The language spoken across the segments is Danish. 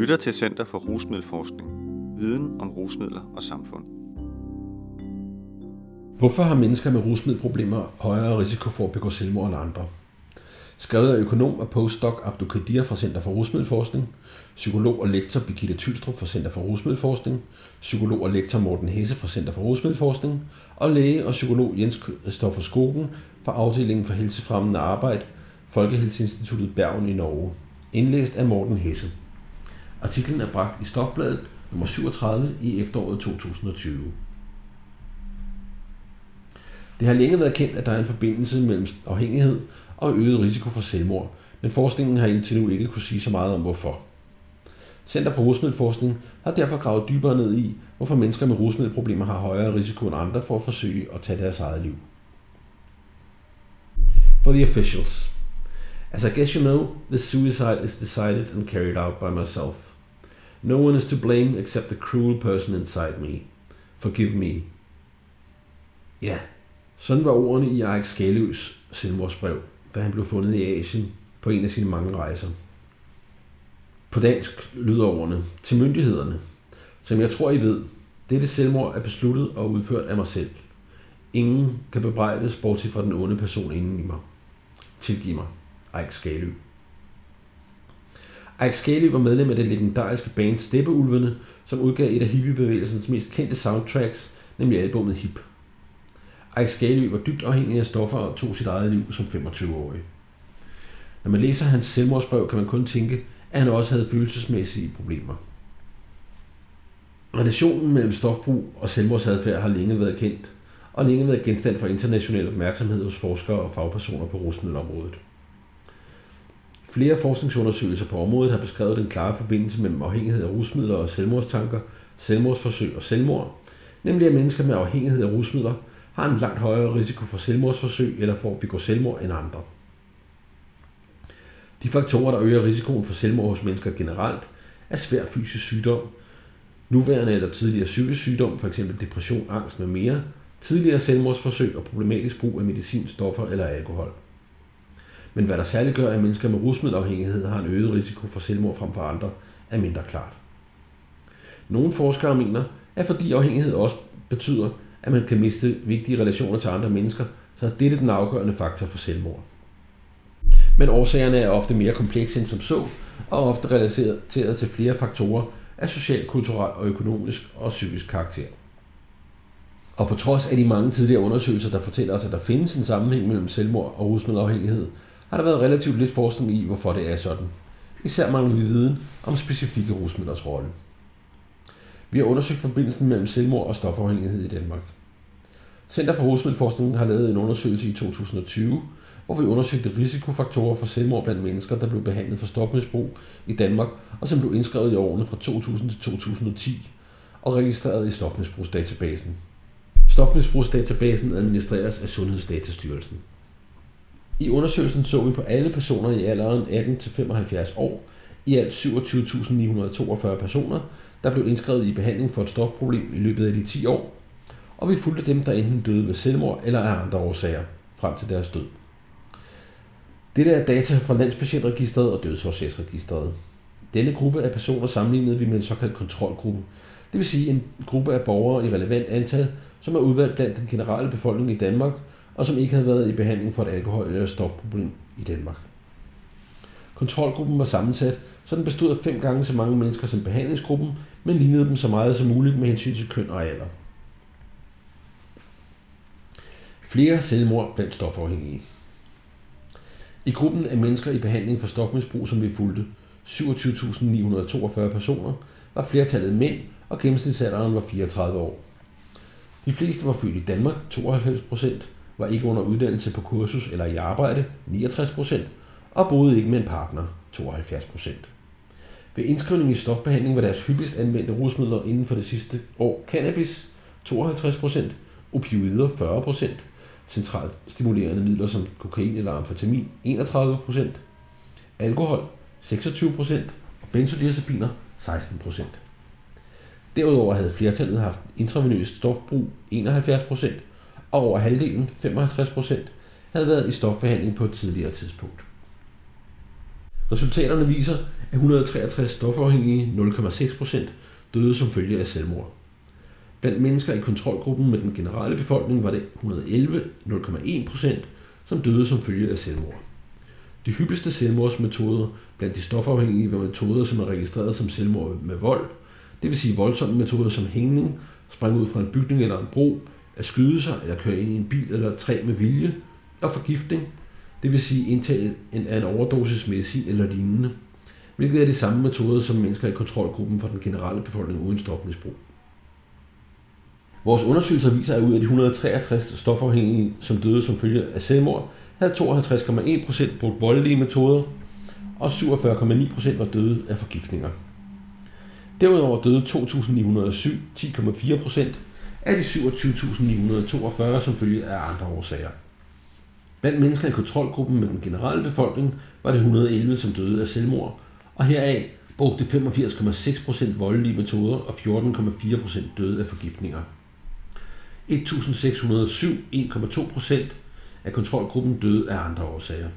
lytter til Center for Rusmiddelforskning. Viden om rusmidler og samfund. Hvorfor har mennesker med rusmiddelproblemer højere risiko for at begå selvmord end andre? Skrevet af økonom og postdoc Abdul Kadir fra Center for Rusmiddelforskning, psykolog og lektor Birgitte Tylstrup fra Center for Rusmiddelforskning, psykolog og lektor Morten Hesse fra Center for Rusmiddelforskning og læge og psykolog Jens Stoffer Skogen fra afdelingen for helsefremmende arbejde, Folkehelseinstituttet Bergen i Norge. Indlæst af Morten Hesse. Artiklen er bragt i Stofbladet nummer 37 i efteråret 2020. Det har længe været kendt, at der er en forbindelse mellem afhængighed og øget risiko for selvmord, men forskningen har indtil nu ikke kunne sige så meget om hvorfor. Center for Rusmiddelforskning har derfor gravet dybere ned i, hvorfor mennesker med rusmiddelproblemer har højere risiko end andre for at forsøge at tage deres eget liv. For the officials. As I guess you know, this suicide is decided and carried out by myself. No one is to blame except the cruel person inside me. Forgive me. Ja, sådan var ordene i Erik Skaløs selvmordsbrev, da han blev fundet i Asien på en af sine mange rejser. På dansk lyder ordene til myndighederne. Som jeg tror, I ved, dette selvmord er besluttet og udført af mig selv. Ingen kan bebrejdes, bortset fra den onde person inden i mig. Tilgiv mig, Eik Skalø. Ike Skalø var medlem af det legendariske band Steppeulvene, som udgav et af hippiebevægelsens mest kendte soundtracks, nemlig albumet Hip. Ike Skalø var dybt afhængig af stoffer og tog sit eget liv som 25-årig. Når man læser hans selvmordsbrev, kan man kun tænke, at han også havde følelsesmæssige problemer. Relationen mellem stofbrug og selvmordsadfærd har længe været kendt, og længe været genstand for international opmærksomhed hos forskere og fagpersoner på rusmiddelområdet. Flere forskningsundersøgelser på området har beskrevet den klare forbindelse mellem afhængighed af rusmidler og selvmordstanker, selvmordsforsøg og selvmord, nemlig at mennesker med afhængighed af rusmidler har en langt højere risiko for selvmordsforsøg eller for at begå selvmord end andre. De faktorer, der øger risikoen for selvmord hos mennesker generelt, er svær fysisk sygdom, nuværende eller tidligere psykisk sygdom, f.eks. depression, angst med mere, tidligere selvmordsforsøg og problematisk brug af medicin, stoffer eller alkohol. Men hvad der særligt gør, at mennesker med rusmiddelafhængighed har en øget risiko for selvmord frem for andre, er mindre klart. Nogle forskere mener, at fordi afhængighed også betyder, at man kan miste vigtige relationer til andre mennesker, så er dette den afgørende faktor for selvmord. Men årsagerne er ofte mere komplekse end som så, og ofte relateret til flere faktorer af social, kulturel og økonomisk og psykisk karakter. Og på trods af de mange tidligere undersøgelser, der fortæller os, at der findes en sammenhæng mellem selvmord og rusmiddelafhængighed, har der været relativt lidt forskning i, hvorfor det er sådan. Især mangler vi viden om specifikke rusmidlers rolle. Vi har undersøgt forbindelsen mellem selvmord og stofafhængighed i Danmark. Center for Rusmiddelforskning har lavet en undersøgelse i 2020, hvor vi undersøgte risikofaktorer for selvmord blandt mennesker, der blev behandlet for stofmisbrug i Danmark, og som blev indskrevet i årene fra 2000 til 2010 og registreret i stofmisbrugsdatabasen. Stofmisbrugsdatabasen administreres af Sundhedsdatastyrelsen. I undersøgelsen så vi på alle personer i alderen 18-75 år, i alt 27.942 personer, der blev indskrevet i behandling for et stofproblem i løbet af de 10 år, og vi fulgte dem, der enten døde ved selvmord eller af andre årsager, frem til deres død. Dette er data fra Landspatientregisteret og Dødsårsagsregisteret. Denne gruppe af personer sammenlignede vi med en såkaldt kontrolgruppe, det vil sige en gruppe af borgere i relevant antal, som er udvalgt blandt den generelle befolkning i Danmark, og som ikke havde været i behandling for et alkohol- eller stofproblem i Danmark. Kontrolgruppen var sammensat, så den bestod af fem gange så mange mennesker som behandlingsgruppen, men lignede dem så meget som muligt med hensyn til køn og alder. Flere selvmord blandt stofafhængige. I gruppen af mennesker i behandling for stofmisbrug, som vi fulgte, 27.942 personer, var flertallet mænd, og gennemsnitsalderen var 34 år. De fleste var født i Danmark, 92 procent, var ikke under uddannelse på kursus eller i arbejde, 69 procent, og boede ikke med en partner, 72 procent. Ved indskrivning i stofbehandling var deres hyppigst anvendte rusmidler inden for det sidste år cannabis, 52 procent, opioider 40 procent, centralt stimulerende midler som kokain eller amfetamin 31 procent, alkohol 26 procent og benzodiazepiner 16 procent. Derudover havde flertallet haft intravenøst stofbrug 71 procent, og over halvdelen, 55 procent, havde været i stofbehandling på et tidligere tidspunkt. Resultaterne viser, at 163 stofafhængige 0,6% døde som følge af selvmord. Blandt mennesker i kontrolgruppen med den generelle befolkning var det 111 0,1%, som døde som følge af selvmord. De hyppigste selvmordsmetoder blandt de stofafhængige var metoder, som er registreret som selvmord med vold, det vil sige voldsomme metoder som hængning, springe ud fra en bygning eller en bro, at skyde sig eller køre ind i en bil eller træ med vilje, og forgiftning, det vil sige indtage en, en overdosis medicin eller lignende, hvilket er de samme metoder som mennesker i kontrolgruppen for den generelle befolkning uden stofmisbrug. Vores undersøgelser viser, at ud af de 163 stofafhængige, som døde som følge af selvmord, havde 52,1% brugt voldelige metoder, og 47,9% var døde af forgiftninger. Derudover døde 2.907, 10,4% af de 27.942 som følge af andre årsager. Blandt mennesker i kontrolgruppen med den generelle befolkning var det 111, som døde af selvmord, og heraf brugte 85,6% voldelige metoder og 14,4% døde af forgiftninger. 1607, 1,2% af kontrolgruppen døde af andre årsager.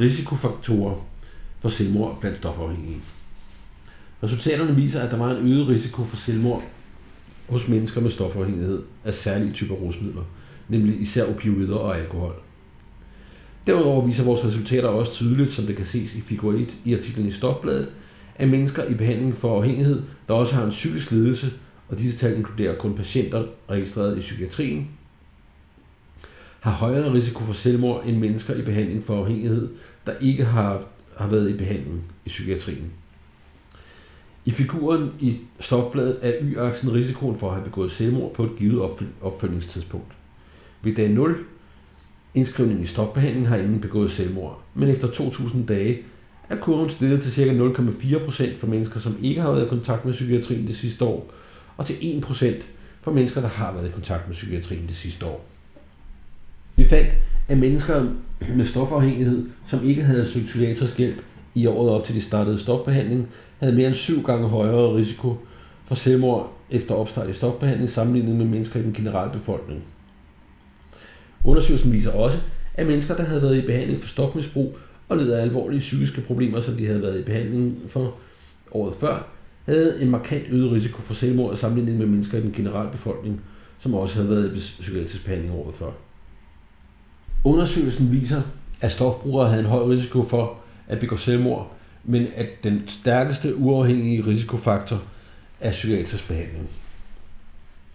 Risikofaktorer for selvmord blandt stofafhængige. Resultaterne viser, at der var en øget risiko for selvmord hos mennesker med stofafhængighed af særlige typer rusmidler, nemlig især opioider og alkohol. Derudover viser vores resultater også tydeligt, som det kan ses i figur 1 i artiklen i Stofbladet, at mennesker i behandling for afhængighed, der også har en psykisk lidelse, og disse tal inkluderer kun patienter registreret i psykiatrien, har højere risiko for selvmord end mennesker i behandling for afhængighed, der ikke har, har været i behandling i psykiatrien. I figuren i stofbladet er y-aksen risikoen for at have begået selvmord på et givet opfølgningstidspunkt. Ved dag 0 indskrivningen i stofbehandling har ingen begået selvmord, men efter 2000 dage er kurven stillet til ca. 0,4% for mennesker, som ikke har været i kontakt med psykiatrien det sidste år, og til 1% for mennesker, der har været i kontakt med psykiatrien det sidste år. Vi fandt, at mennesker med stofafhængighed, som ikke havde søgt psykiatrisk hjælp i året op til de startede stofbehandling, havde mere end syv gange højere risiko for selvmord efter opstart i stofbehandling sammenlignet med mennesker i den generelle befolkning. Undersøgelsen viser også, at mennesker, der havde været i behandling for stofmisbrug og led af alvorlige psykiske problemer, som de havde været i behandling for året før, havde en markant øget risiko for selvmord sammenlignet med mennesker i den generelle befolkning, som også havde været i psykiatrisk behandling året før. Undersøgelsen viser, at stofbrugere havde en høj risiko for at begå selvmord, men at den stærkeste uafhængige risikofaktor er psykiatrisk behandling.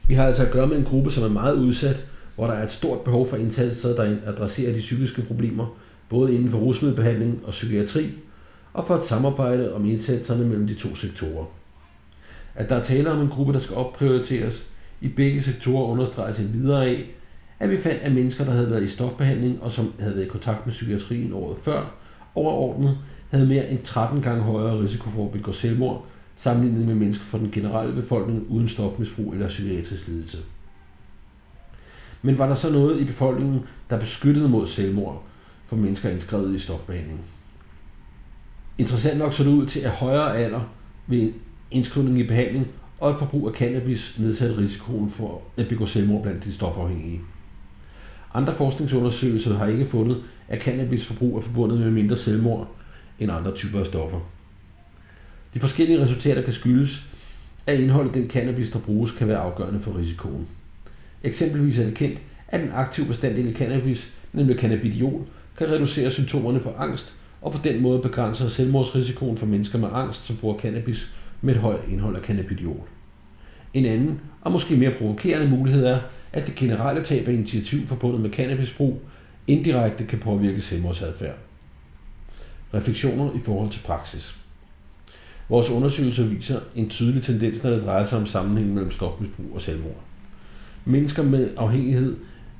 Vi har altså at gøre med en gruppe, som er meget udsat, hvor der er et stort behov for indsatser, der adresserer de psykiske problemer, både inden for rusmiddelbehandling og psykiatri, og for et samarbejde om indsatserne mellem de to sektorer. At der er tale om en gruppe, der skal opprioriteres i begge sektorer, understreges en videre af, at vi fandt, at mennesker, der havde været i stofbehandling og som havde været i kontakt med psykiatrien året før, overordnet havde mere end 13 gange højere risiko for at begå selvmord, sammenlignet med mennesker fra den generelle befolkning uden stofmisbrug eller psykiatrisk lidelse. Men var der så noget i befolkningen, der beskyttede mod selvmord for mennesker indskrevet i stofbehandling? Interessant nok så det ud til, at højere alder ved indskrivning i behandling og et forbrug af cannabis nedsatte risikoen for at begå selvmord blandt de stofafhængige. Andre forskningsundersøgelser har ikke fundet, at cannabisforbrug er forbundet med mindre selvmord end andre typer af stoffer. De forskellige resultater kan skyldes, at indholdet den cannabis, der bruges, kan være afgørende for risikoen. Eksempelvis er det kendt, at den aktive bestanddel i cannabis, nemlig cannabidiol, kan reducere symptomerne på angst og på den måde begrænse selvmordsrisikoen for mennesker med angst, som bruger cannabis med et højt indhold af cannabidiol. En anden og måske mere provokerende mulighed er, at det generelle tab af initiativ forbundet med cannabisbrug indirekte kan påvirke selvmordsadfærd. Refleksioner i forhold til praksis. Vores undersøgelser viser en tydelig tendens, når det drejer sig om sammenhængen mellem stofmisbrug og selvmord. Mennesker med afhængighed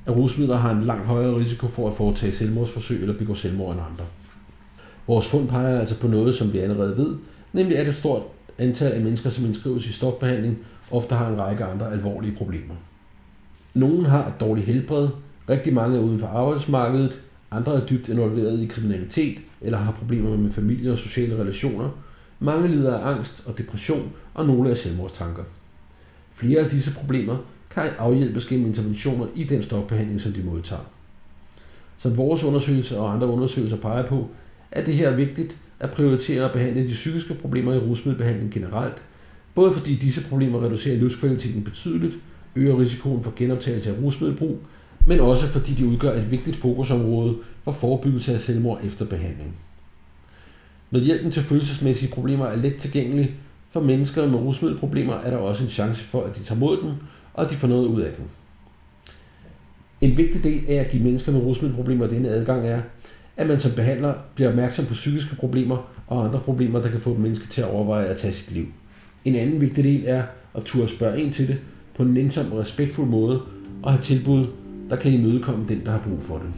af rusmidler har en langt højere risiko for at foretage selvmordsforsøg eller begå selvmord end andre. Vores fund peger altså på noget, som vi allerede ved, nemlig at et stort antal af mennesker, som indskrives i stofbehandling, ofte har en række andre alvorlige problemer. Nogle har et dårligt helbred, rigtig mange er uden for arbejdsmarkedet, andre er dybt involveret i kriminalitet eller har problemer med familie og sociale relationer. Mange lider af angst og depression, og nogle af selvmordstanker. Flere af disse problemer kan afhjælpes gennem interventioner i den stofbehandling, som de modtager. Som vores undersøgelse og andre undersøgelser peger på, at det her er vigtigt at prioritere at behandle de psykiske problemer i rusmiddelbehandling generelt, både fordi disse problemer reducerer livskvaliteten betydeligt, øger risikoen for genoptagelse af rusmiddelbrug, men også fordi de udgør et vigtigt fokusområde for forebyggelse af selvmord efter behandling. Når hjælpen til følelsesmæssige problemer er let tilgængelig for mennesker med rusmiddelproblemer, er der også en chance for, at de tager mod den, og at de får noget ud af den. En vigtig del af at give mennesker med rusmiddelproblemer denne adgang er, at man som behandler bliver opmærksom på psykiske problemer og andre problemer, der kan få et menneske til at overveje at tage sit liv. En anden vigtig del er at turde spørge ind til det på en nænsom og respektfuld måde og have tilbud, der kan imødekomme den, der har brug for det.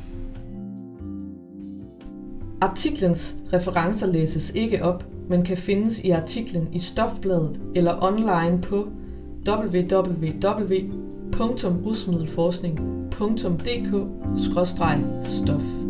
Artiklens referencer læses ikke op, men kan findes i artiklen i Stofbladet eller online på www.rusmiddelforskning.dk-stof.